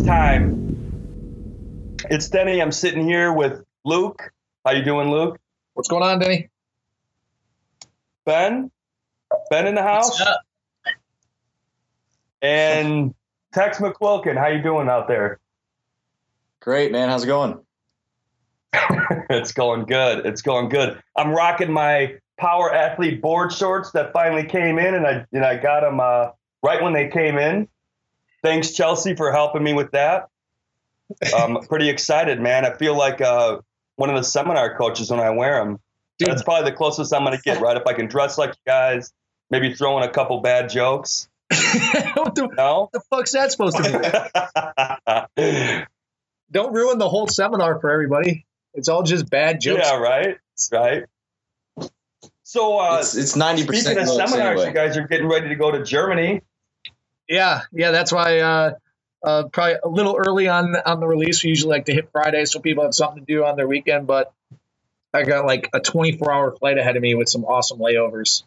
Nation? Time. It's Denny. I'm sitting here with Luke. How you doing, Luke? What's going on, Denny? Ben? Ben in the house? And Tex McQuilkin. How you doing out there? Great, man. How's it going? it's going good. It's going good. I'm rocking my Power Athlete board shorts that finally came in, and I and I got them uh, right when they came in. Thanks, Chelsea, for helping me with that. I'm pretty excited, man. I feel like uh, one of the seminar coaches when I wear them. Dude. That's probably the closest I'm going to get, right? If I can dress like you guys, maybe throw in a couple bad jokes. what, the, No? what the fuck's that supposed to mean? Don't ruin the whole seminar for everybody. It's all just bad jokes. yeah, right? Right. So, uh, it's it's ninety speaking percent of looks seminars, anyway. you guys are getting ready to go to Germany. Yeah, yeah. That's why uh, uh, probably a little early on on the release. We usually like to hit Friday so people have something to do on their weekend. But I got like a 24 hour flight ahead of me with some awesome layovers.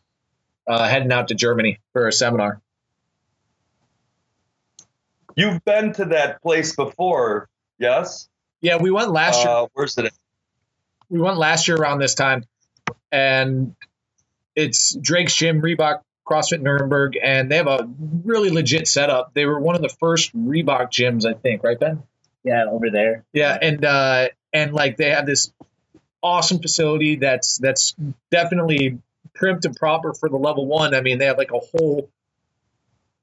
Uh, heading out to Germany for a seminar. You've been to that place before, yes? Yeah, we went last year. Uh, where's it? we went last year around this time, and it's Drake's Gym, Reebok CrossFit Nuremberg, and they have a really legit setup. They were one of the first Reebok gyms, I think, right, Ben? Yeah, over there. Yeah, and uh, and like they have this awesome facility that's that's definitely primed and proper for the level one. I mean, they have like a whole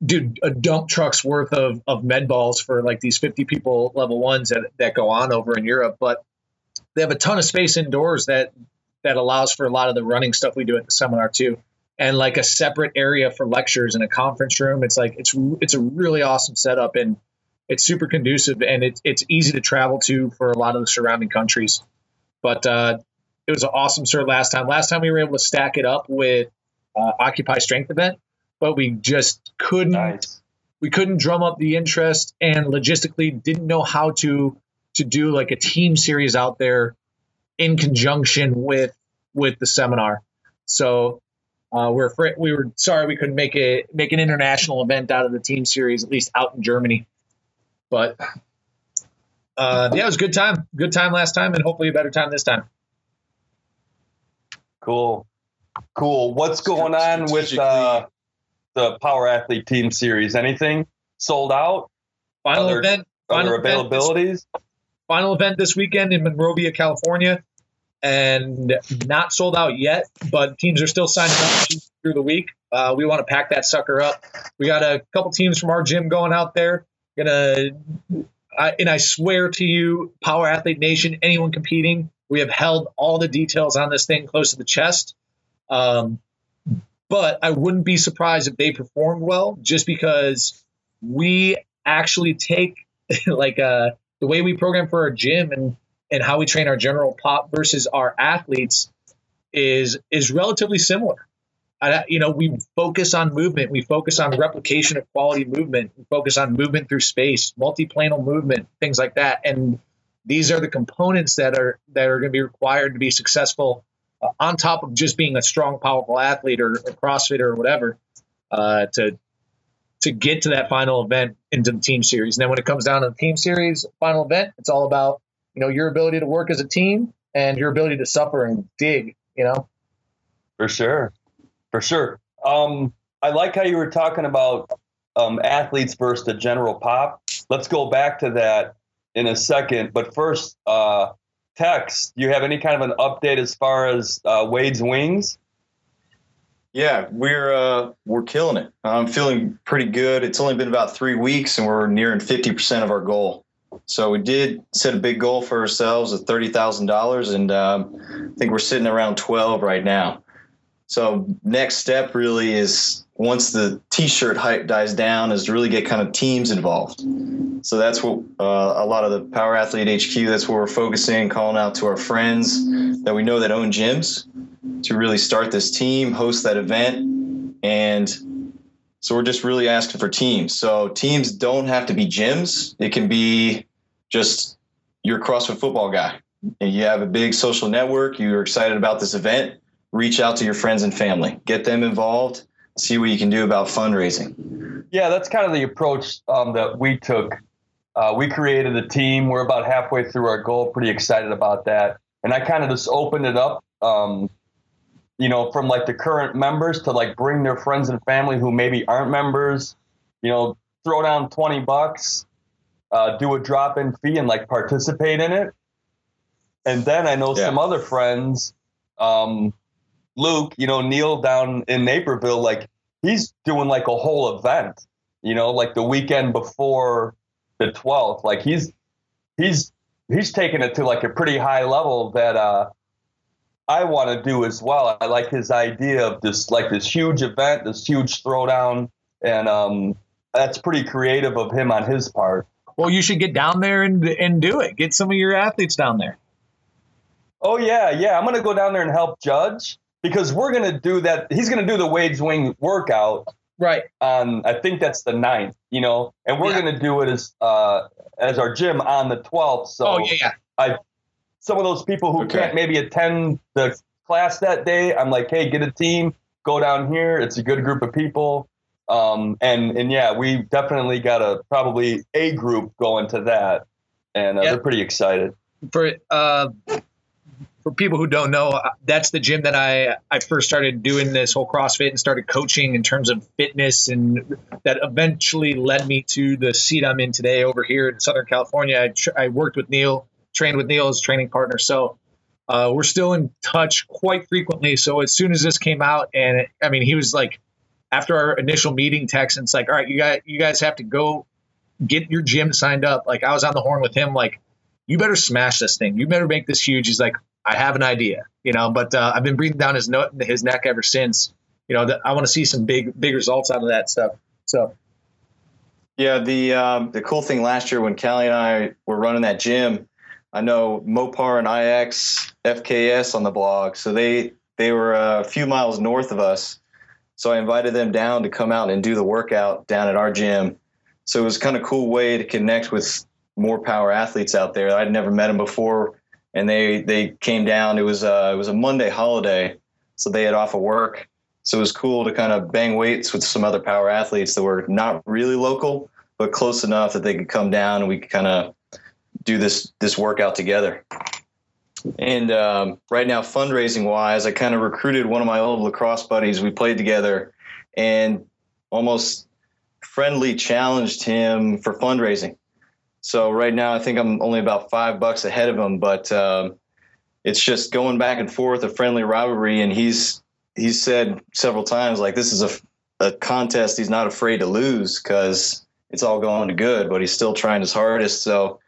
dude a dump truck's worth of of med balls for like these 50 people level ones that, that go on over in Europe, but they have a ton of space indoors that that allows for a lot of the running stuff we do at the seminar too. And like a separate area for lectures and a conference room. It's like it's it's a really awesome setup and it's super conducive and it's it's easy to travel to for a lot of the surrounding countries. But uh, it was an awesome cert last time. Last time we were able to stack it up with uh, Occupy Strength event, but we just couldn't Nice. we couldn't drum up the interest and logistically didn't know how to to do like a team series out there in conjunction with with the seminar. So uh, we're afraid, we were sorry we couldn't make a make an international event out of the team series at least out in Germany. But uh, yeah, it was a good time. Good time last time, and hopefully a better time this time. Cool. Cool. What's going on with uh, the Power Athlete Team Series? Anything sold out? Final Other- event. Final Other event this- availabilities? final event this weekend in Monrovia, California, and not sold out yet, but teams are still signing up through the week. Uh, we want to pack that sucker up. We got a couple teams from our gym going out there. Gonna, I, and I swear to you, Power Athlete Nation, anyone competing, we have held all the details on this thing close to the chest. Um, but I wouldn't be surprised if they performed well, just because we actually take like uh the way we program for our gym and and how we train our general pop versus our athletes is is relatively similar. I, you know, we focus on movement, we focus on replication of quality movement, we focus on movement through space, multiplanar movement, things like that, and these are the components that are that are going to be required to be successful uh, on top of just being a strong, powerful athlete or, or CrossFitter or whatever uh, to to get to that final event into the team series. And then when it comes down to the team series final event, it's all about you know your ability to work as a team and your ability to suffer and dig. You know, For sure. For sure. Um, I like how you were talking about um, athletes versus the general pop. Let's go back to that in a second. But first, uh, Tex, do you have any kind of an update as far as uh, Wade's wings? Yeah, we're uh, we're killing it. I'm feeling pretty good. It's only been about three weeks, and we're nearing fifty percent of our goal. So we did set a big goal for ourselves of thirty thousand dollars, and um, I think we're sitting around twelve right now. So next step really is once the t-shirt hype dies down is to really get kind of teams involved. So that's what uh, a lot of the Power Athlete HQ. That's where we're focusing, calling out to our friends that we know that own gyms to really start this team, host that event, and so we're just really asking for teams. So teams don't have to be gyms; it can be just your CrossFit football guy. And you have a big social network. You're excited about this event. Reach out to your friends and family. Get them involved. See what you can do about fundraising. Yeah, that's kind of the approach um, that we took. Uh, we created a team. We're about halfway through our goal. Pretty excited about that. And I kind of just opened it up, um, you know, from like the current members to like bring their friends and family who maybe aren't members. You know, throw down twenty bucks, uh, do a drop in fee, and like participate in it. And then I know yeah. some other friends, um, Luke, you know, Neil down in Naperville, like he's doing like a whole event, you know, like the weekend before the 12th. Like he's, he's, he's taking it to like a pretty high level that, uh, I want to do as well. I like his idea of this, like this huge event, this huge throwdown. And, um, that's pretty creative of him on his part. Well, you should get down there and, and do it. Get some of your athletes down there. Oh yeah, yeah. I'm gonna go down there and help judge because we're gonna do that. He's gonna do the Wade's Wing workout. Right. On I think that's the 9th, you know, and we're yeah. gonna do it as uh as our gym on the twelfth. So oh, yeah, yeah. I some of those people who okay. can't maybe attend the class that day, I'm like, hey, get a team, go down here. It's a good group of people. Um, and and yeah, we definitely got a probably a group going to that, and uh, yep. they're pretty excited. For uh, for people who don't know, uh, that's the gym that I I first started doing this whole CrossFit and started coaching in terms of fitness, and that eventually led me to the seat I'm in today over here in Southern California. I, tr- I worked with Neil, trained with Neil as training partner, so uh, we're still in touch quite frequently. So as soon as this came out, and it, I mean, he was like, after our initial meeting text, and it's like, all right, you guys, you guys have to go get your gym signed up. Like I was on the horn with him, like you better smash this thing. You better make this huge. He's like, I have an idea, you know, but uh, I've been breathing down his no- his neck ever since. You know, I want to see some big big results out of that stuff. So. Yeah, the um, the cool thing last year when Callie and I were running that gym, I know Mopar and IX FKS on the blog, so they they were a few miles north of us. So I invited them down to come out and do the workout down at our gym. So it was kind of cool way to connect with more power athletes out there. I'd never met them before and they they came down. It was uh, it was a Monday holiday, so they had off of work. So it was cool to kind of bang weights with some other power athletes that were not really local, but close enough that they could come down and we could kind of do this this workout together. And um, right now, fundraising wise, I kind of recruited one of my old lacrosse buddies. We played together, and almost friendly challenged him for fundraising. So right now, I think I'm only about five bucks ahead of him, but um, it's just going back and forth, a friendly rivalry. And he's he's said several times like this is a, a contest he's not afraid to lose because it's all going to good, but he's still trying his hardest. So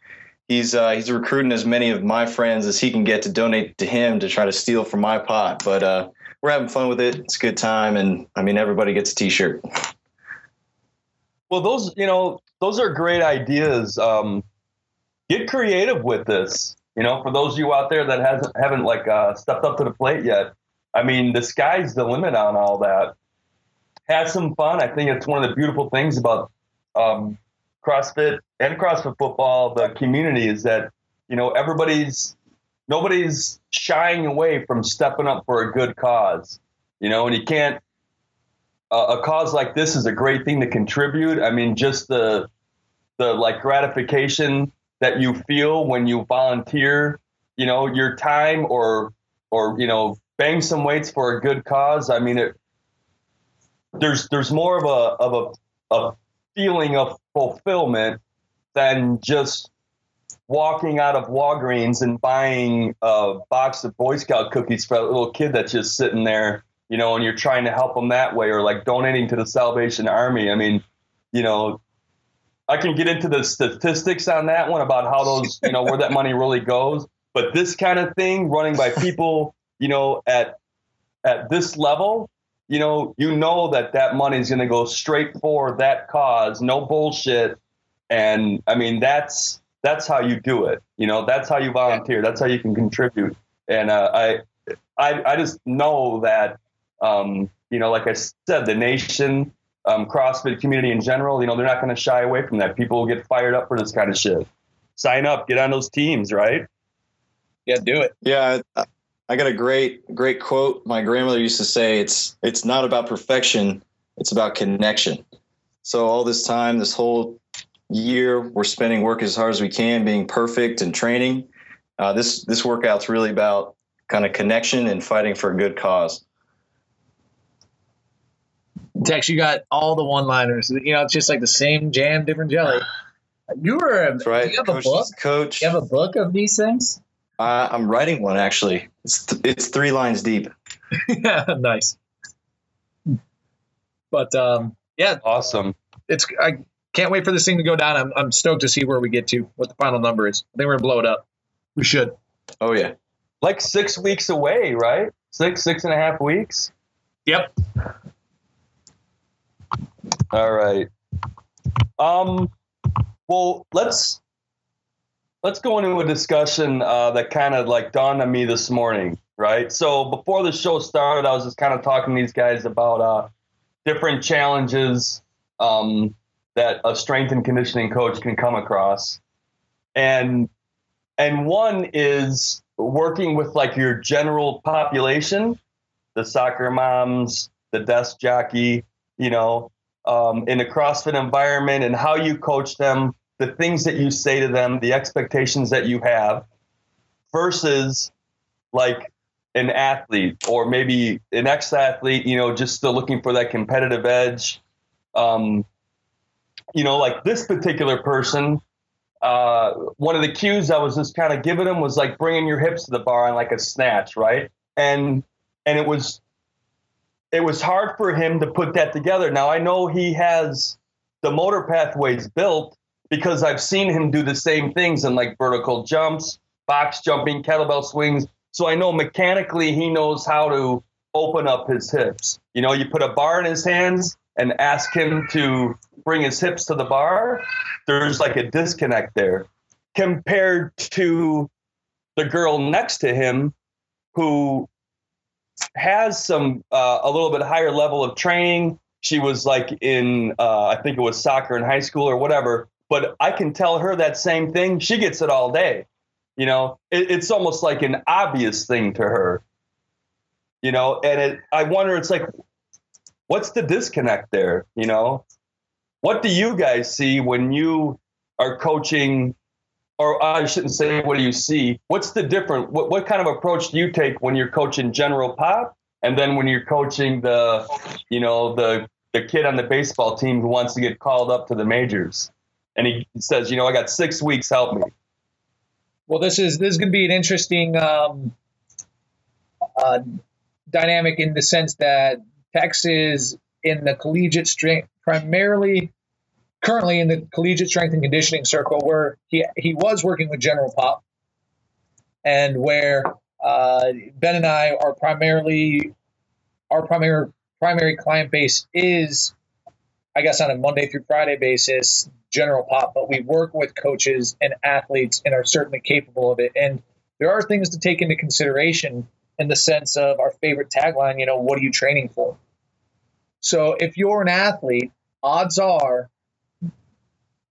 he's uh, he's recruiting as many of my friends as he can get to donate to him to try to steal from my pot. But uh, we're having fun with it. It's a good time, and I mean everybody gets a T-shirt. Well, those you know those are great ideas. Um, get creative with this. You know, for those of you out there that hasn't haven't like uh, stepped up to the plate yet, I mean, the sky's the limit on all that. Have some fun. I think it's one of the beautiful things about um, CrossFit and CrossFit football, the community, is that you know everybody's nobody's shying away from stepping up for a good cause. You know, and you can't a, cause like this is a great thing to contribute. I mean, just the the like gratification that you feel when you volunteer, you know, your time or or you know, bang some weights for a good cause. I mean, it there's there's more of a of a, a feeling of fulfillment than just walking out of Walgreens and buying a box of Boy Scout cookies for a little kid that's just sitting there you know, and you're trying to help them that way, or like donating to the Salvation Army. I mean, you know, I can get into the statistics on that one about how those, you know, where that money really goes. But this kind of thing, running by people, you know, at at this level, you know, you know that that money is going to go straight for that cause, no bullshit. And I mean, that's that's how you do it. You know, that's how you volunteer. That's how you can contribute. And uh, I, I, I just know that, um, you know, like I said, the nation, um, CrossFit community in general, you know, they're not going to shy away from that. People will get fired up for this kind of shit. Sign up, get on those teams, right? Yeah, do it. Yeah, I got a great great quote. My grandmother used to say, "It's it's not about perfection, it's about connection." So all this time, this whole year, we're spending work as hard as we can, being perfect and training. Uh, this this workout's really about kind of connection and fighting for a good cause. Tex, you got all the one-liners. You know, it's just like the same jam, different jelly. You were. That's right. You have coach, a book. Coach. You have a book of these things. Uh, I'm writing one actually. It's th- it's three lines deep. yeah, nice. But um, yeah, awesome. It's I can't wait for this thing to go down. I'm I'm stoked to see where we get to, what the final number is. I think we're gonna blow it up. We should. Oh yeah, like six weeks away, right? Six six and a half weeks. Yep. All right. Um. Well, let's let's go into a discussion uh, that kind of like dawned on me this morning, right? So before the show started, I was just kind of talking to these guys about uh, different challenges um, that a strength and conditioning coach can come across, and and one is working with like your general population, the soccer moms, the desk jockey, you know, um, in a CrossFit environment, and how you coach them the things that you say to them, the expectations that you have, versus like an athlete or maybe an ex-athlete, you know, just still looking for that competitive edge. Um, you know, like this particular person, uh, one of the cues I was just kind of giving him was like bringing your hips to the bar on like a snatch, right? And and it was it was hard for him to put that together. Now I know he has the motor pathways built, because I've seen him do the same things in like vertical jumps, box jumping, kettlebell swings. So I know mechanically he knows how to open up his hips. You know, you put a bar in his hands and ask him to bring his hips to the bar, there's like a disconnect there compared to the girl next to him who has some uh, a little bit higher level of training. She was like in uh, I think it was soccer in high school or whatever, but I can tell her that same thing. She gets it all day. You know, it, it's almost like an obvious thing to her. You know, and it, I wonder, it's like, what's the disconnect there? You know, what do you guys see when you are coaching? Or I shouldn't say, what do you see? What's the different? What, what kind of approach do you take when you're coaching general pop, and then when you're coaching the, you know, the the kid on the baseball team who wants to get called up to the majors? and he says, you know, I got six weeks, help me. Well, this is this is going to be an interesting um, uh, dynamic in the sense that Texas in the collegiate strength, primarily currently in the collegiate strength and conditioning circle, where he he was working with General Pop, and where uh, Ben and I are primarily our primary primary client base is, I guess, on a Monday through Friday basis, general pop, but we work with coaches and athletes and are certainly capable of it. And there are things to take into consideration in the sense of our favorite tagline, you know, what are you training for? So if you're an athlete, odds are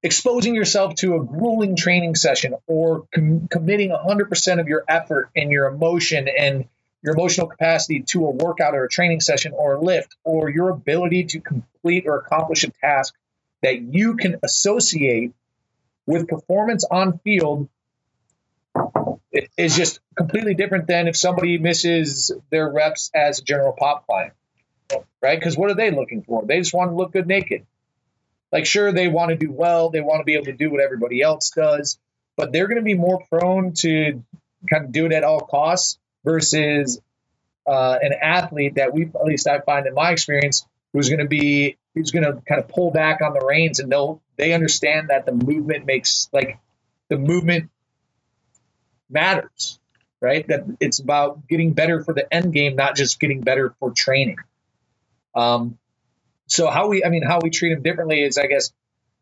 exposing yourself to a grueling training session or com- committing 100% of your effort and your emotion and your emotional capacity to a workout or a training session or a lift or your ability to complete or accomplish a task that you can associate with performance on field is just completely different than if somebody misses their reps as a general pop client, right? Because what are they looking for? They just want to look good naked. Like, sure, they want to do well, they want to be able to do what everybody else does, but they're going to be more prone to kind of do it at all costs versus uh, an athlete that we, at least I find in my experience, who's going to be who's going to kind of pull back on the reins and they'll they understand that the movement makes like the movement matters right that it's about getting better for the end game not just getting better for training Um, so how we, I mean, how we treat them differently is, I guess,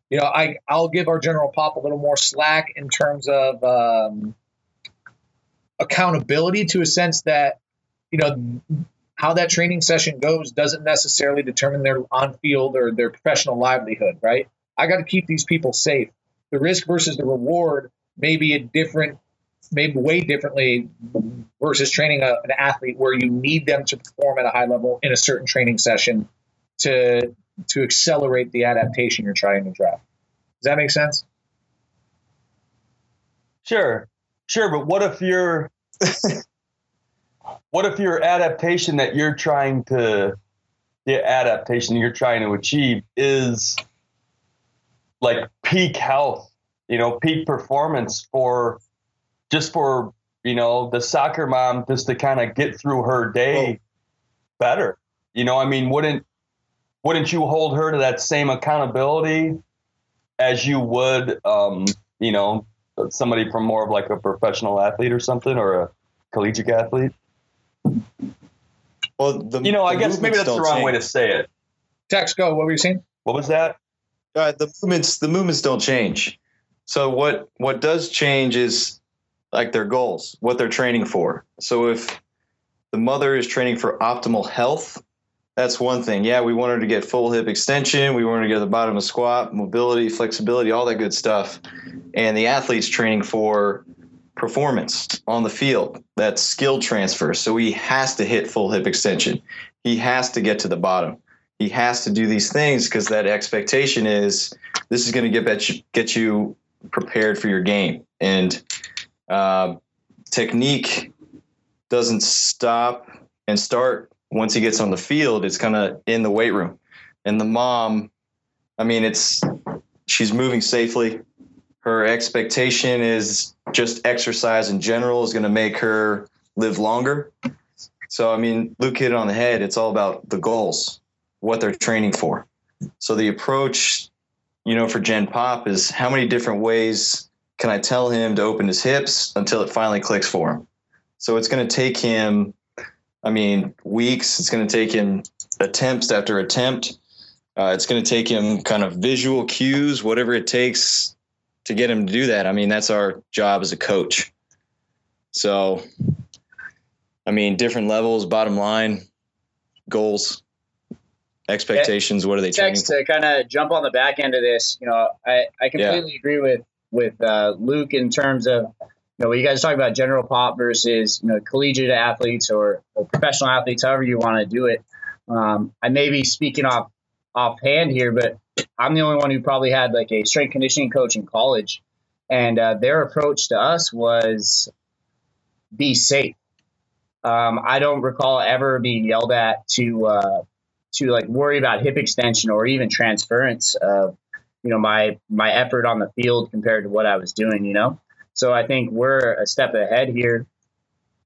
you know, I I'll give our general pop a little more slack in terms of um, accountability to a sense that, you know, how that training session goes doesn't necessarily determine their on field or their professional livelihood, right? I got to keep these people safe. The risk versus the reward may be a different, maybe way differently versus training a, an athlete where you need them to perform at a high level in a certain training session to to accelerate the adaptation you're trying to drive. Does that make sense? Sure, sure. But what if you're what if your adaptation that you're trying to the adaptation you're trying to achieve is like peak health, you know, peak performance for just for, you know, the soccer mom just to kind of get through her day better. You know, I mean, wouldn't wouldn't you hold her to that same accountability as you would um, you know, somebody from more of like a professional athlete or something or a collegiate athlete? Well, the, you know, I guess maybe that's the wrong change. way to say it. Tex, go. What were you saying? What was that? Uh, the movements, the movements don't change. So what what does change is like their goals, what they're training for. So if the mother is training for optimal health, that's one thing. Yeah, we want her to get full hip extension. We want her to get to the bottom of squat, mobility, flexibility, all that good stuff. And the athlete's training for performance on the field. That's skill transfer. So he has to hit full hip extension. He has to get to the bottom. He has to do these things because that expectation is this is going to get you, get you prepared for your game. And uh, technique doesn't stop and start once he gets on the field. It's kind of in the weight room. And the mom, I mean, it's she's moving safely her expectation is just exercise in general is going to make her live longer. So, I mean, Luke hit it on the head. It's all about the goals, what they're training for. So, the approach, you know, for Gen Pop is how many different ways can I tell him to open his hips until it finally clicks for him? So, it's going to take him, I mean, weeks. It's going to take him attempts after attempt. Uh, it's going to take him kind of visual cues, whatever it takes to get him to do that. I mean, that's our job as a coach. So, I mean, different levels, bottom line, goals, expectations. What are they training to kind of jump on the back end of this? You know, I, I completely yeah. agree with with uh, Luke in terms of you know what you guys talk about general pop versus you know collegiate athletes or, or professional athletes, however you want to do it. Um, I may be speaking off offhand here, but I'm the only one who probably had like a strength conditioning coach in college, and uh, their approach to us was be safe. Um, I don't recall ever being yelled at to uh, to like worry about hip extension or even transference of you know my my effort on the field compared to what I was doing. You know, so I think we're a step ahead here.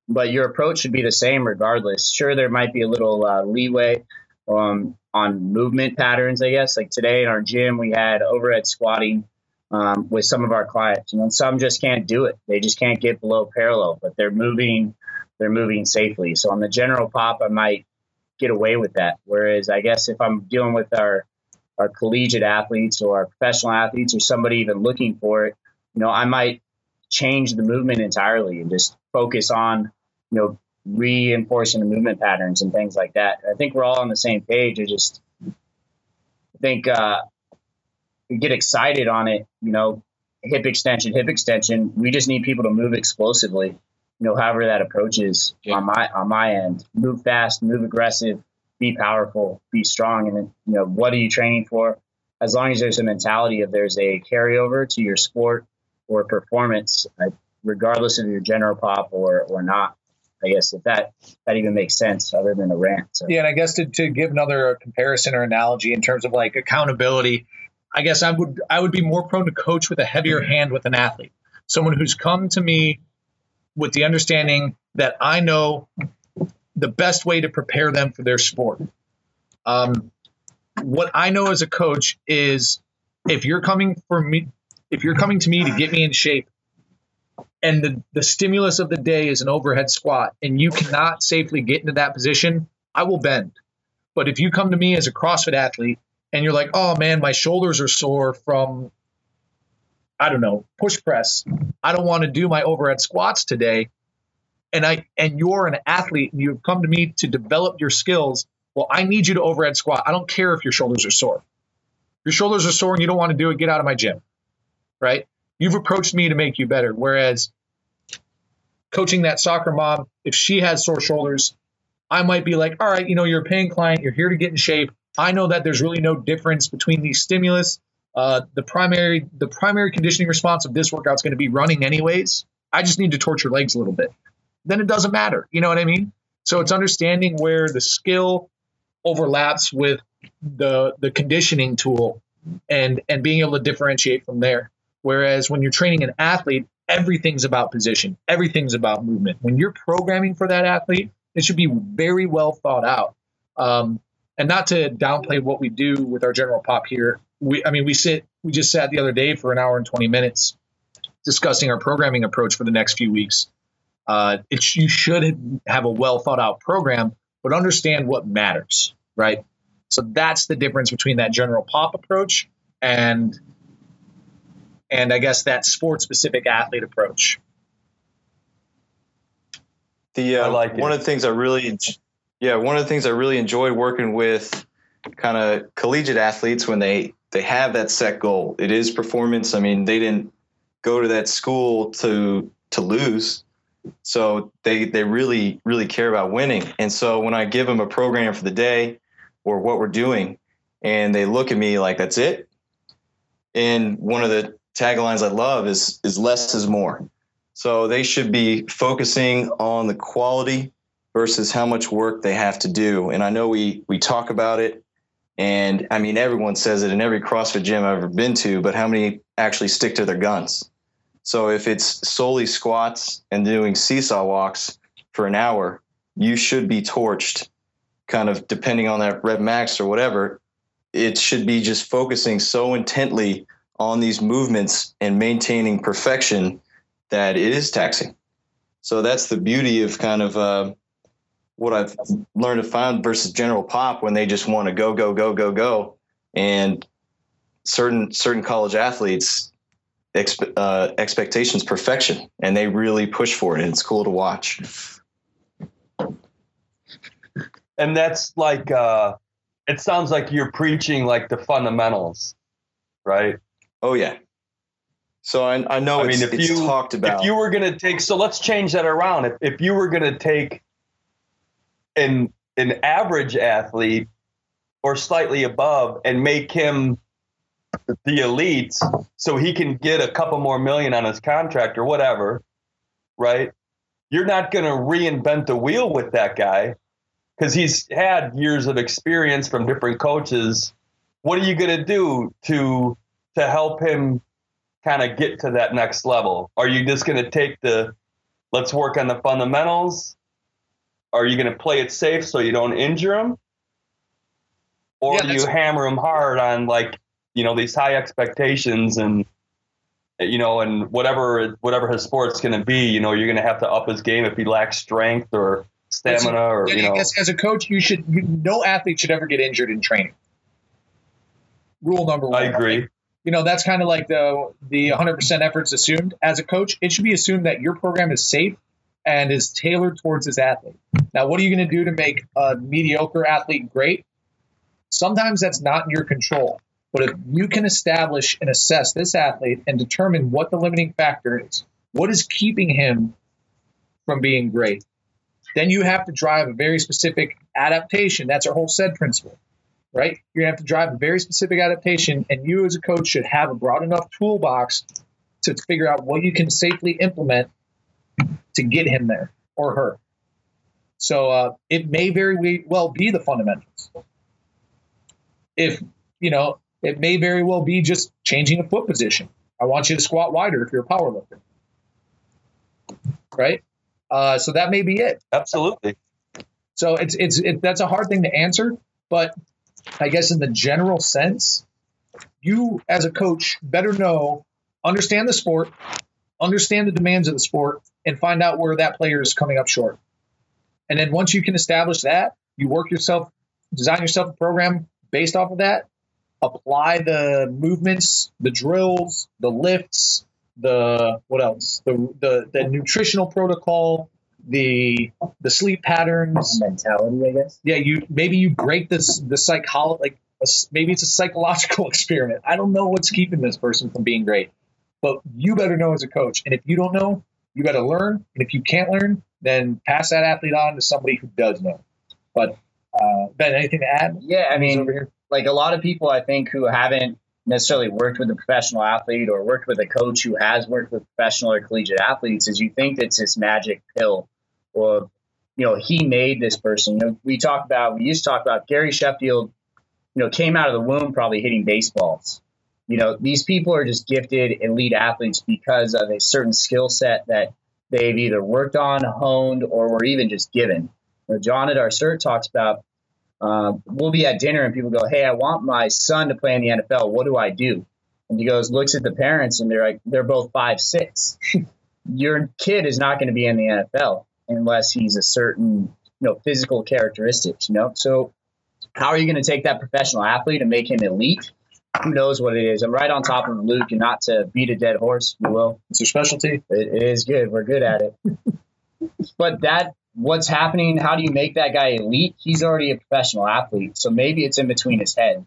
But your approach should be the same regardless. Sure, there might be a little uh, leeway um, on movement patterns, I guess. Like today in our gym, we had overhead squatting um, with some of our clients. You know, some just can't do it; they just can't get below parallel, but they're moving, they're moving safely. So on the general pop, I might get away with that. Whereas I guess if I'm dealing with our our collegiate athletes or our professional athletes or somebody even looking for it, you know, I might change the movement entirely and just focus on, you know, reinforcing the movement patterns and things like that. I think we're all on the same page. I just I think uh, we get excited on it. You know, hip extension, hip extension. We just need people to move explosively. You know, however that approach is yeah. on my on my end. Move fast, move aggressive, be powerful, be strong, and then you know what are you training for? As long as there's a mentality of there's a carryover to your sport or performance, uh, regardless of your general pop or or not. I guess if that that even makes sense other than a rant. So. Yeah, and I guess to, to give another comparison or analogy in terms of like accountability, I guess I would I would be more prone to coach with a heavier hand with an athlete, someone who's come to me with the understanding that I know the best way to prepare them for their sport. Um, what I know as a coach is if you're coming for me, if you're coming to me to get me in shape, and the, the stimulus of the day is an overhead squat and you cannot safely get into that position, I will bend. But if you come to me as a CrossFit athlete and you're like, oh man, my shoulders are sore from, I don't know, push press. I don't want to do my overhead squats today. And I and you're an athlete and you've come to me to develop your skills. Well, I need you to overhead squat. I don't care if your shoulders are sore. Your shoulders are sore and you don't want to do it, get out of my gym. Right? You've approached me to make you better. Whereas coaching that soccer mom, if she has sore shoulders, I might be like, all right, you know, you're a paying client, you're here to get in shape. I know that there's really no difference between these stimulus. Uh, the primary the primary conditioning response of this workout is going to be running anyways. I just need to your legs a little bit. Then it doesn't matter. You know what I mean? So it's understanding where the skill overlaps with the the conditioning tool and and being able to differentiate from there. Whereas when you're training an athlete, everything's about position, everything's about movement. When you're programming for that athlete, it should be very well thought out. Um, and not to downplay what we do with our general pop here. We, I mean, we sit, we just sat the other day for an hour and 20 minutes discussing our programming approach for the next few weeks. Uh, it, you should have a well thought out program, but understand what matters, right? So that's the difference between that general pop approach and and I guess that sport specific athlete approach. The uh, like one of the things I really yeah, one of the things I really enjoy working with kind of collegiate athletes when they they have that set goal. It is performance. I mean, they didn't go to that school to to lose. So they they really really care about winning. And so when I give them a program for the day or what we're doing and they look at me like that's it. And one of the taglines I love is is less is more. So they should be focusing on the quality versus how much work they have to do. And I know we we talk about it, and I mean everyone says it in every CrossFit gym I've ever been to, but how many actually stick to their guns? So if it's solely squats and doing seesaw walks for an hour, you should be torched, kind of depending on that rep max or whatever. It should be just focusing so intently on these movements and maintaining perfection that it is taxing. So that's the beauty of kind of uh, what I've learned to find versus general pop when they just want to go, go, go, go, go. And certain certain college athletes expe- uh, expectations perfection, and they really push for it, and it's cool to watch. And that's like, uh, it sounds like you're preaching like the fundamentals, right? Oh yeah. So I, I know I mean, if you talked about. If you were going to take, so let's change that around. If, if you were going to take an an average athlete or slightly above and make him the elites so he can get a couple more million on his contract or whatever, right? You're not going to reinvent the wheel with that guy because he's had years of experience from different coaches. What are you going to do to to help him kind of get to that next level? Are you just going to take the let's work on the fundamentals? Are you going to play it safe so you don't injure him? Or yeah, you hammer him hard on like, you know, these high expectations and you know, and whatever whatever his sport's going to be, you know, you're going to have to up his game if he lacks strength or stamina or you know. As, as a coach, you should you, no athlete should ever get injured in training. Rule number one. I agree you know that's kind of like the the 100% efforts assumed as a coach it should be assumed that your program is safe and is tailored towards this athlete now what are you going to do to make a mediocre athlete great sometimes that's not in your control but if you can establish and assess this athlete and determine what the limiting factor is what is keeping him from being great then you have to drive a very specific adaptation that's our whole SAID principle right? You're gonna have to drive a very specific adaptation, and you as a coach should have a broad enough toolbox to figure out what you can safely implement to get him there or her. So uh, it may very well be the fundamentals. If you know, it may very well be just changing a foot position. I want you to squat wider if you're a power lifter, right? Uh, so that may be it. Absolutely. So it's it's it, that's a hard thing to answer, but I guess in the general sense, you as a coach better know, understand the sport, understand the demands of the sport, and find out where that player is coming up short. And then once you can establish that, you work yourself design yourself a program based off of that. Apply the movements, the drills, the lifts, the what else? The the, the nutritional protocol, the the sleep patterns, mentality. I guess. Yeah, you maybe you break this the psychology like a, maybe it's a psychological experiment. I don't know what's keeping this person from being great, but you better know as a coach. And if you don't know, you got to learn. And if you can't learn, then pass that athlete on to somebody who does know. But uh, Ben, anything to add? Yeah, I mean, like a lot of people, I think, who haven't necessarily worked with a professional athlete or worked with a coach who has worked with professional or collegiate athletes, is you think it's this magic pill, or you know, he made this person. You know, we talk about, we used to talk about Gary Sheffield. You know, came out of the womb probably hitting baseballs. You know, these people are just gifted elite athletes because of a certain skill set that they've either worked on, honed, or were even just given. You know, John at our cert talks about uh, we'll be at dinner and people go, "Hey, I want my son to play in the NFL. What do I do?" And he goes, looks at the parents, and they're like, "They're both five six. Your kid is not going to be in the NFL unless he's a certain, you know, physical characteristics. You know, so how are you going to take that professional athlete and make him elite? Who knows what it is? I'm right on top of Luke, and not to beat a dead horse, you will. It's your specialty. it, it is good. We're good at it. but that what's happening? How do you make that guy elite? He's already a professional athlete, so maybe it's in between his head.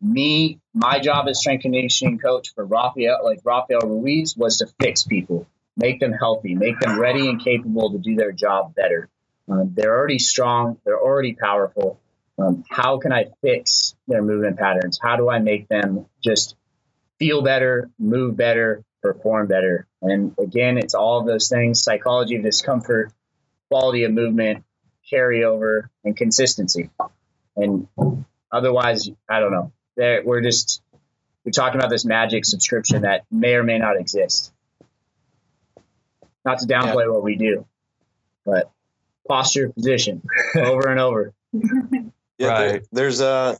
Me, my job as strength conditioning coach for Rafael, like Rafael Ruiz, was to fix people, make them healthy, make them ready and capable to do their job better. Um, they're already strong, they're already powerful. Um, how can I fix their movement patterns? How do I make them just feel better, move better, perform better? And again, it's all of those things psychology of discomfort, quality of movement, carryover, and consistency. And otherwise, I don't know. We're just we're talking about this magic subscription that may or may not exist. Not to downplay yeah. what we do, but posture, position, over and over. Yeah, right. There, there's a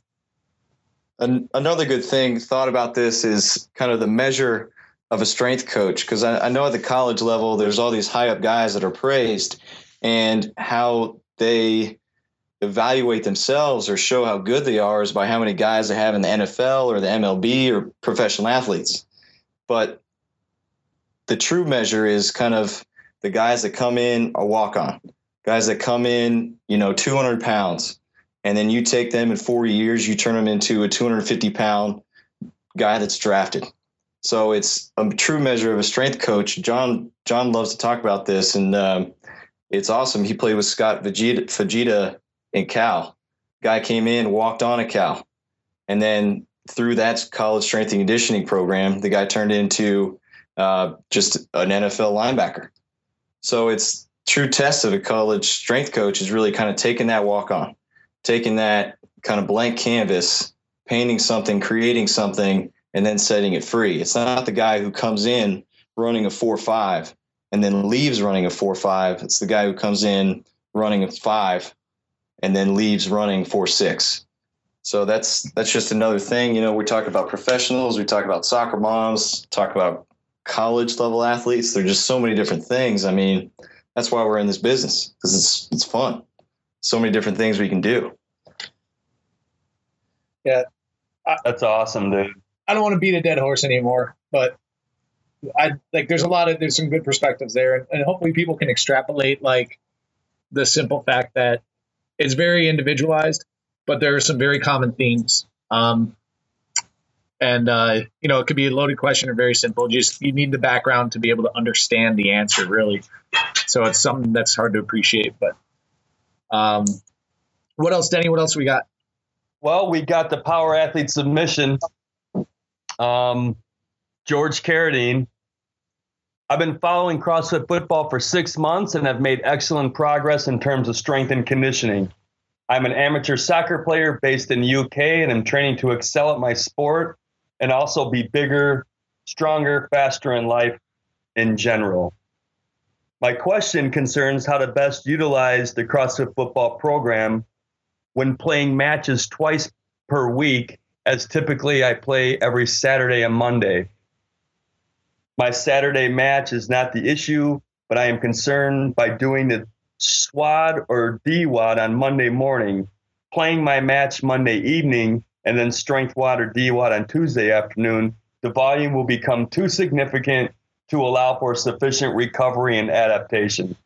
an, another good thing thought about this is kind of the measure of a strength coach because I, I know at the college level there's all these high up guys that are praised and how they evaluate themselves or show how good they are is by how many guys they have in the NFL or the MLB or professional athletes. But the true measure is kind of the guys that come in a walk on, guys that come in, you know, 200 pounds, and then you take them in four years, you turn them into a 250 pound guy that's drafted. So it's a true measure of a strength coach. John John loves to talk about this, and um, it's awesome. He played with Scott Fujita, Fujita in Cal. Guy came in, walked on a Cal, and then through that college strength and conditioning program, the guy turned into uh, just an NFL linebacker. So it's true test of a college strength coach is really kind of taking that walk on, taking that kind of blank canvas, painting something, creating something, and then setting it free. It's not the guy who comes in running a four five and then leaves running a four five. It's the guy who comes in running a five and then leaves running four six. So that's that's just another thing. You know, we talk about professionals, we talk about soccer moms, talk about college level athletes. There're just so many different things. I mean, that's why we're in this business because it's it's fun. So many different things we can do. Yeah, I, that's awesome, dude. I don't want to beat a dead horse anymore, but I like there's a lot of there's some good perspectives there, and, and hopefully people can extrapolate like the simple fact that it's very individualized, but there are some very common themes. Um, and uh, you know, it could be a loaded question or very simple. Just you need the background to be able to understand the answer, really. So it's something that's hard to appreciate. But um, what else, Denny? What else we got? Well, we got the power athlete submission. Um, George Carradine. I've been following CrossFit football for six months and have made excellent progress in terms of strength and conditioning. I'm an amateur soccer player based in the UK and I'm training to excel at my sport and also be bigger, stronger, faster in life in general. My question concerns how to best utilize the CrossFit football program when playing matches twice per week, as typically I play every Saturday and Monday. My Saturday match is not the issue, but I am concerned by doing the SWOD or DWOD on Monday morning. playing my match Monday evening and then strength WOD or DWOD on Tuesday afternoon, the volume will become too significant to allow for sufficient recovery and adaptation.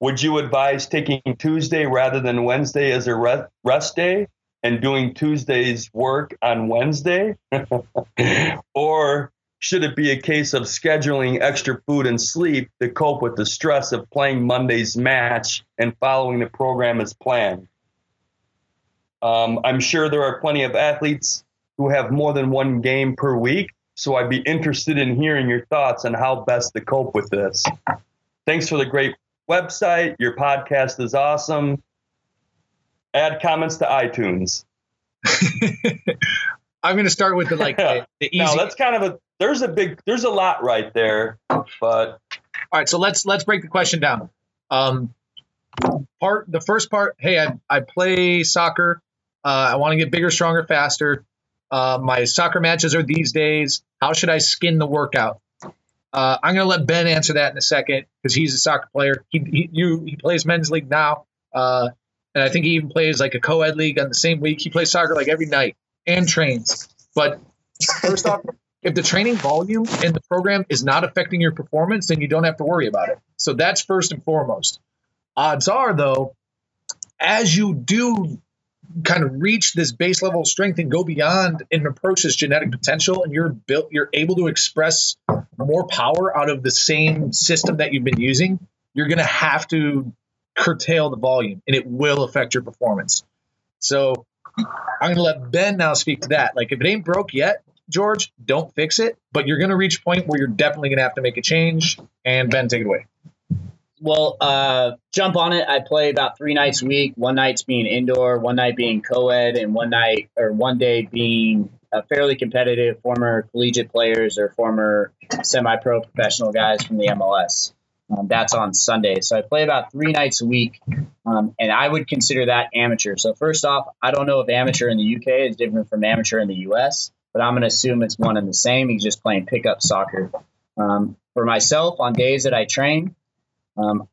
Would you advise taking Tuesday rather than Wednesday as a rest day and doing Tuesday's work on Wednesday? or should it be a case of scheduling extra food and sleep to cope with the stress of playing Monday's match and following the program as planned? Um, I'm sure there are plenty of athletes who have more than one game per week, so I'd be interested in hearing your thoughts on how best to cope with this. Thanks for the great website. Your podcast is awesome. Add comments to iTunes. I'm going to start with the like the, the easy. Now that's kind of a there's a big there's a lot right there, but all right. So let's let's break the question down. Um, part the first part. Hey, I I play soccer. Uh, I want to get bigger, stronger, faster. Uh, my soccer matches are these days. How should I skin the workout? Uh, I'm going to let Ben answer that in a second because he's a soccer player. He, he, you, he plays men's league now. Uh, and I think he even plays like a co ed league on the same week. He plays soccer like every night and trains. But first off, if the training volume in the program is not affecting your performance, then you don't have to worry about it. So that's first and foremost. Odds are, though, as you do kind of reach this base level of strength and go beyond and approach this genetic potential and you're built you're able to express more power out of the same system that you've been using you're going to have to curtail the volume and it will affect your performance so i'm going to let ben now speak to that like if it ain't broke yet george don't fix it but you're going to reach a point where you're definitely going to have to make a change and ben take it away well, uh, jump on it. I play about three nights a week. One night's being indoor, one night being co-ed, and one night or one day being a fairly competitive former collegiate players or former semi-pro professional guys from the MLS. Um, that's on Sunday. So I play about three nights a week, um, and I would consider that amateur. So first off, I don't know if amateur in the UK is different from amateur in the US, but I'm going to assume it's one and the same. He's just playing pickup soccer. Um, for myself, on days that I train, um,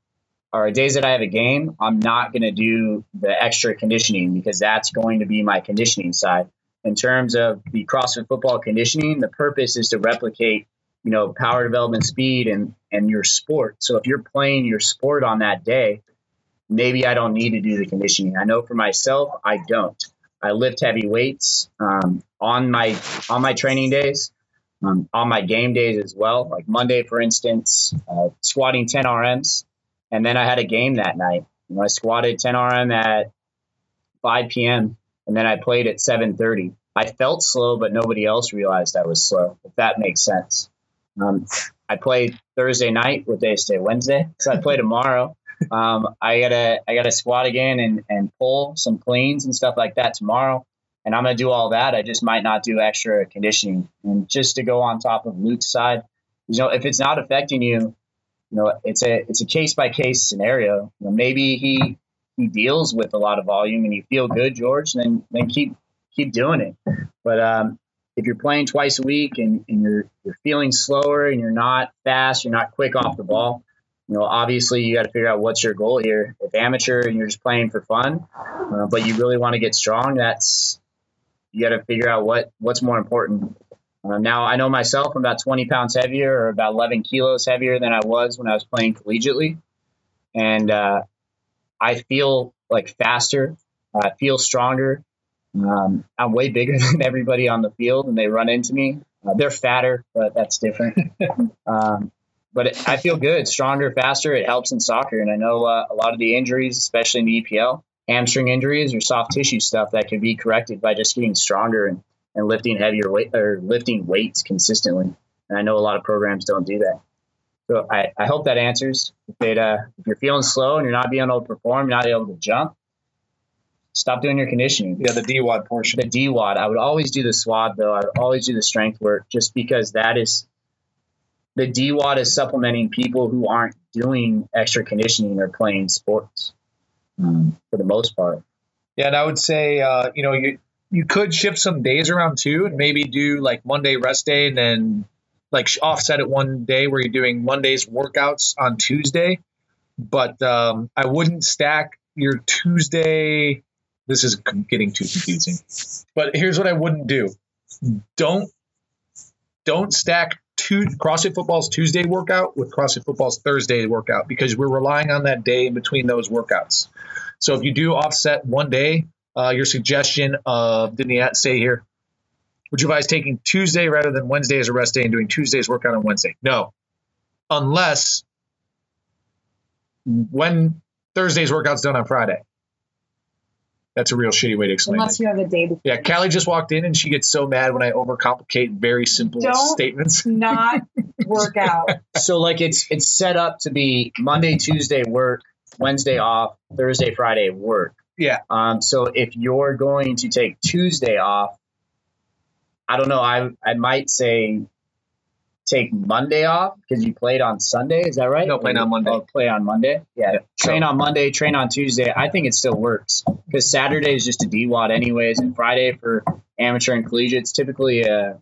or days that I have a game, I'm not going to do the extra conditioning because that's going to be my conditioning side. In terms of the CrossFit football conditioning, the purpose is to replicate, you know, power development speed and and your sport. So if you're playing your sport on that day, maybe I don't need to do the conditioning. I know for myself, I don't. I lift heavy weights um, on my on my training days, um, on my game days as well. Like Monday, for instance, uh, squatting 10 RMs, and then I had a game that night. You know, I squatted 10 RM at 5 p.m. and then I played at 7:30. I felt slow, but nobody else realized I was slow. If that makes sense. Um, I played Thursday night. What day is today? Wednesday. So I play tomorrow. Um, I gotta I gotta squat again and and pull some cleans and stuff like that tomorrow. And I'm gonna do all that. I just might not do extra conditioning. And just to go on top of Luke's side, you know, if it's not affecting you, you know, it's a it's a case by case scenario. You know, maybe he he deals with a lot of volume and you feel good, George, then then keep keep doing it. But um, if you're playing twice a week and, and you're you're feeling slower and you're not fast, you're not quick off the ball, you know, obviously you got to figure out what's your goal here. If amateur and you're just playing for fun, uh, but you really want to get strong, that's you got to figure out what what's more important. Uh, now I know myself, I'm about 20 pounds heavier or about 11 kilos heavier than I was when I was playing collegiately, and uh, I feel like faster. I feel stronger. Um, I'm way bigger than everybody on the field, and they run into me. Uh, they're fatter, but that's different. um, but it, I feel good, stronger, faster. It helps in soccer, and I know uh, a lot of the injuries, especially in the EPL, hamstring injuries or soft tissue stuff, that can be corrected by just getting stronger and and lifting heavier weight or lifting weights consistently. And I know a lot of programs don't do that. So I, I hope that answers. If, uh, if you're feeling slow and you're not being able to perform, you're not able to jump, stop doing your conditioning. Yeah, the DWOD portion. The DWOD. I would always do the SWOD though. I would always do the strength work just because that is the DWOD is supplementing people who aren't doing extra conditioning or playing sports um, for the most part. Yeah, and I would say, uh, you know, you you could shift some days around too, and maybe do like Monday rest day, and then like offset it one day where you're doing Monday's workouts on Tuesday. But um, I wouldn't stack your Tuesday this is getting too confusing. But here's what I wouldn't do: don't don't stack two CrossFit Football's Tuesday workout with CrossFit Football's Thursday workout because we're relying on that day in between those workouts. So if you do offset one day, uh, your suggestion of didn't he say here? Would you advise taking Tuesday rather than Wednesday as a rest day and doing Tuesday's workout on Wednesday? No, unless when Thursday's workout's done on Friday. That's a real shitty way to explain Unless it. you have a day before. Yeah, Callie just walked in and she gets so mad when I overcomplicate very simple Don't- statements. Not work out. So like it's it's set up to be Monday, Tuesday work, Wednesday off, Thursday, Friday work. Yeah. Um. So if you're going to take Tuesday off, I don't know. I I might say take Monday off because you played on Sunday. Is that right? No, playing on Monday. Oh, play on Monday. Yeah. Yeah. Train on Monday. Train on Tuesday. I think it still works because Saturday is just a DWOD anyways, and Friday for amateur and collegiate it's typically a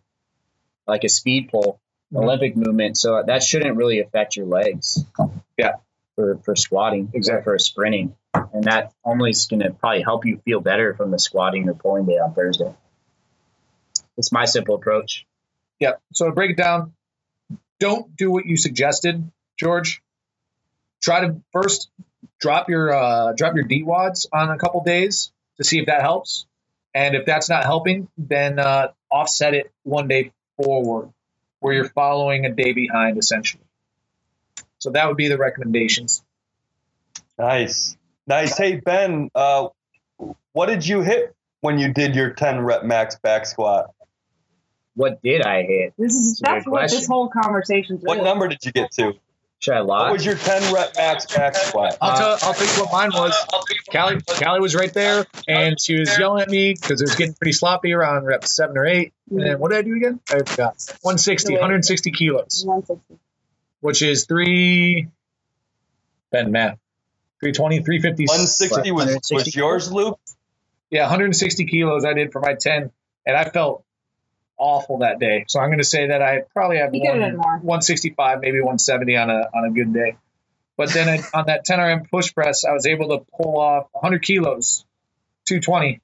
like a speed pull. Mhm. Olympic movement, so that shouldn't really affect your legs. Yeah. For for squatting, except for sprinting, and that only is going to probably help you feel better from the squatting or pulling day on Thursday. It's my simple approach. Yeah. So to break it down, don't do what you suggested, George. Try to first drop your uh, drop your DWODs on a couple days to see if that helps, and if that's not helping, then uh, offset it one day forward, where you're following a day behind, essentially. So that would be the recommendations. Nice. Nice. Hey, Ben, uh, what did you hit when you did your 10 rep max back squat? What did I hit? This is That's a good that's what this question. whole conversation's What really- number did you get to? Should I lie? What was your 10 rep max back squat? I'll tell, I'll tell you what mine was. Callie, Callie was right there, and she was yelling at me because it was getting pretty sloppy around rep seven or eight. And then what did I do again? I forgot. 160, 160 kilos, 160. which is three. Ben math. 320, 350. 160 was, 160 was yours, Luke? Yeah, 160 kilos I did for my 10, and I felt awful that day. So I'm going to say that I probably have You could have one, 165, maybe 170 on a on a good day. But then I, on that 10 RM push press, I was able to pull off 100 kilos, 220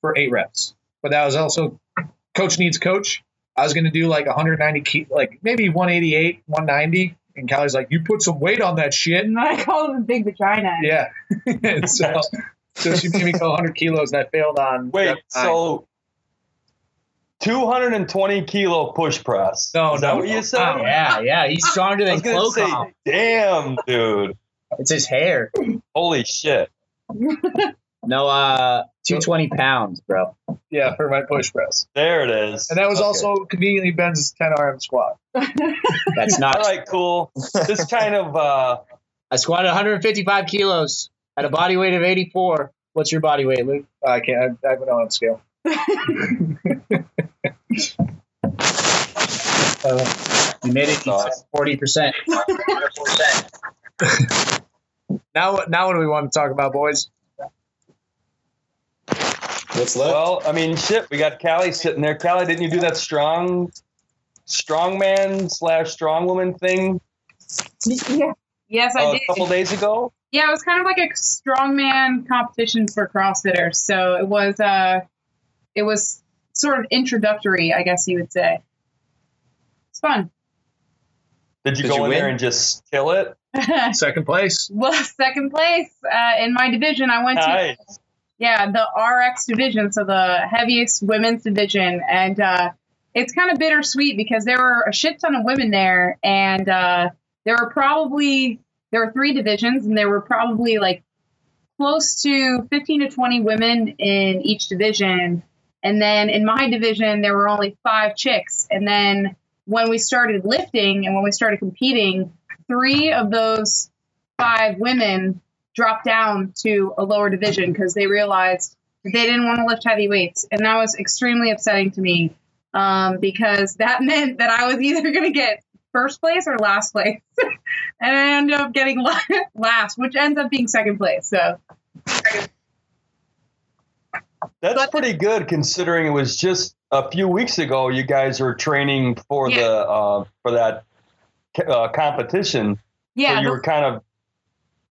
for eight reps. But that was also coach needs coach. I was going to do like 190, ki- like maybe 188, 190. And Callie's like, you put some weight on that shit. And I call him a big vagina. Yeah. So, so she made me go 100 kilos, and I failed on. Wait, so 220 kilo push press. No, Is that no, what no. you said? Wow. yeah, yeah, he's stronger I than was going to say, Clocom. damn, dude. It's his hair. Holy shit. No, uh, two twenty pounds, bro. yeah, for my push press. There it is. And that was Okay. also conveniently Ben's 10 RM squat. That's not. All right, cool. This kind of uh, I squatted 155 kilos at a body weight of 84. What's your body weight, Luke? I can't, I, I don't have scale. Uh, You made it 40 percent. now, now what do we want to talk about, boys? What's left? well, I mean, shit. We got Callie sitting there. Callie, didn't you do that strong, strong man slash strong woman thing yeah. Yes, I uh, did. a couple days ago? Yeah, it was kind of like a strongman competition for CrossFitters. So it was uh it was sort of introductory, I guess you would say. It's fun. Did you Did go you in there and just kill it? Second place. well, second place uh, in my division. I went to yeah the RX division, so the heaviest women's division, and uh, it's kind of bittersweet because there were a shit ton of women there, and uh, there were probably there were three divisions, and there were probably like close to 15 to 20 women in each division. And then in my division, there were only five chicks. And then when we started lifting and when we started competing, three of those five women dropped down to a lower division because they realized they didn't want to lift heavy weights. And that was extremely upsetting to me um, because that meant that I was either going to get first place or last place. and I ended up getting last, which ends up being second place. So That's pretty good considering it was just a few weeks ago. You guys were training for Yeah. the uh, for that uh, competition. yeah, so you the- were kind of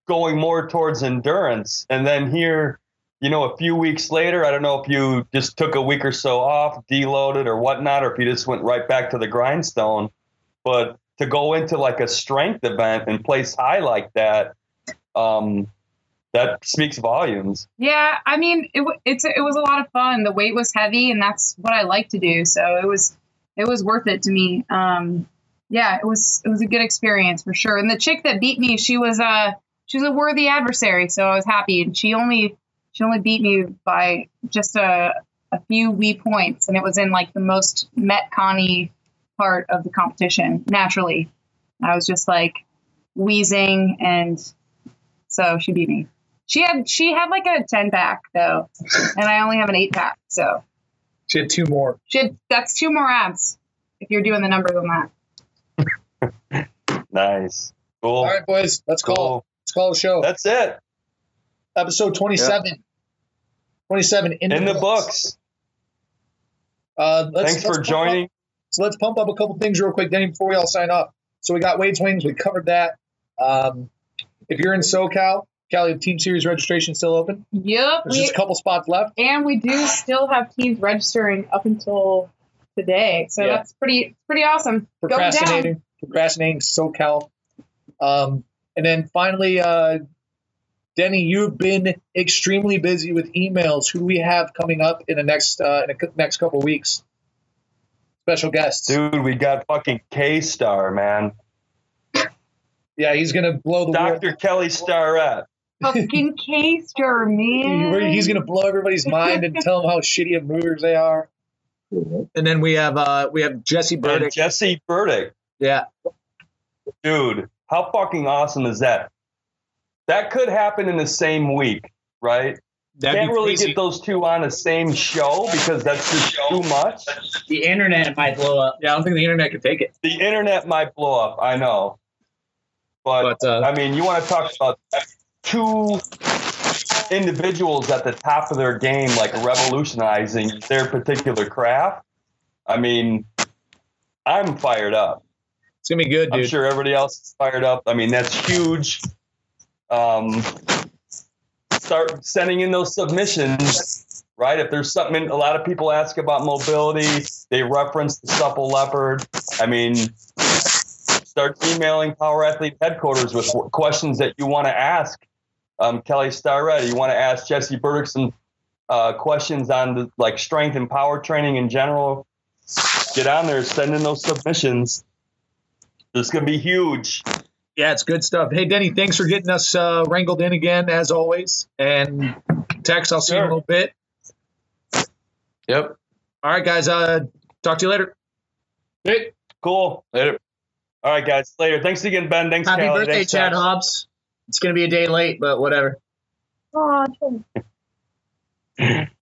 going more towards endurance, and then here you know, a few weeks later, I don't know if you just took a week or so off, deloaded or whatnot, or if you just went right back to the grindstone. But to go into like a strength event and place high like that, um, that speaks volumes. Yeah, I mean, it, it's it was a lot of fun. The weight was heavy, and that's what I like to do. So it was it was worth it to me. Um, yeah, it was it was a good experience for sure. And the chick that beat me, she was a she was a worthy adversary, so I was happy. And she only she only beat me by just a a few wee points, and it was in like the most Metcon part of the competition. Naturally, I was just like wheezing, and so she beat me. She had she had like a ten pack though, and I only have an eight pack. So She had two more. she had, that's two more abs if you're doing the numbers on that. Nice. Cool. All right, boys, let's call. Let's call the show. That's it. Episode 27. 27 in, In the books. Uh, let's, Thanks let's for joining. Up, so let's pump up a couple things real quick, Denny, before we all sign off. So we got Wade's Wings. We covered that. Um, if you're in SoCal, Cali, the Team Series registration still open. Yep, There's we, just a couple spots left. and we do still have teams registering up until today, so Yeah. that's pretty pretty awesome. Go down. Procrastinating, procrastinating SoCal. Um, and then finally, uh, Denny, you've been extremely busy with emails. Who do we have coming up in the next uh, in the next couple weeks? Special guests. Dude, we got fucking K Star, man. Yeah, he's gonna blow the world. Dr. Kelly Starrett. Fucking K Star, man. He's gonna blow everybody's mind and tell them how shitty of movers they are. And then we have uh we have Jesse And Burdick. Jesse Burdick. Yeah, Dude, how fucking awesome is that? That could happen in the same week, right? that'd Can't really crazy. get those two on the same show because that's just too much. The internet might blow up. Yeah, I don't think the internet could take it. The internet might blow up, I know. But, But uh, I mean, you want to talk about two individuals at the top of their game, like revolutionizing their particular craft. I mean, I'm fired up. it's gonna be good, dude. I'm sure everybody else is fired up. I mean, that's huge. Um, start sending in those submissions, right? If there's something, a lot of people ask about mobility, they reference the supple leopard. I mean, start emailing Power Athlete headquarters with questions that you want to ask um, Kelly Starrett. You want to ask Jesse Burdick some uh, questions on the, like strength and power training in general. Get on there, send in those submissions. This is gonna be huge. Yeah, it's good stuff. Hey, Denny, thanks for getting us uh, wrangled in again, as always. And Tex, I'll see you in a little bit. Yep. All right, guys. Uh, talk to you later. Hey, cool. Later. All right, guys. Later. Thanks again, Ben. Thanks, Happy Callie. birthday, Thanks, Chad Hobbs. It's gonna be a day late, but whatever. Aw,